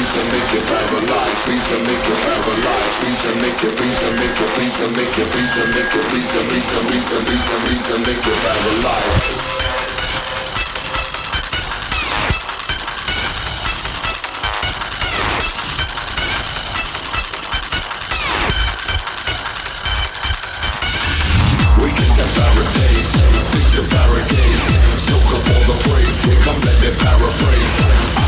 please and make you paralyze, please and make you paralyze, please and make you, please and make you, please and make you, please and make you, please and please and please and please and please and make you paralyze. Barricades, soak up all the praise. Here, come let me paraphrase.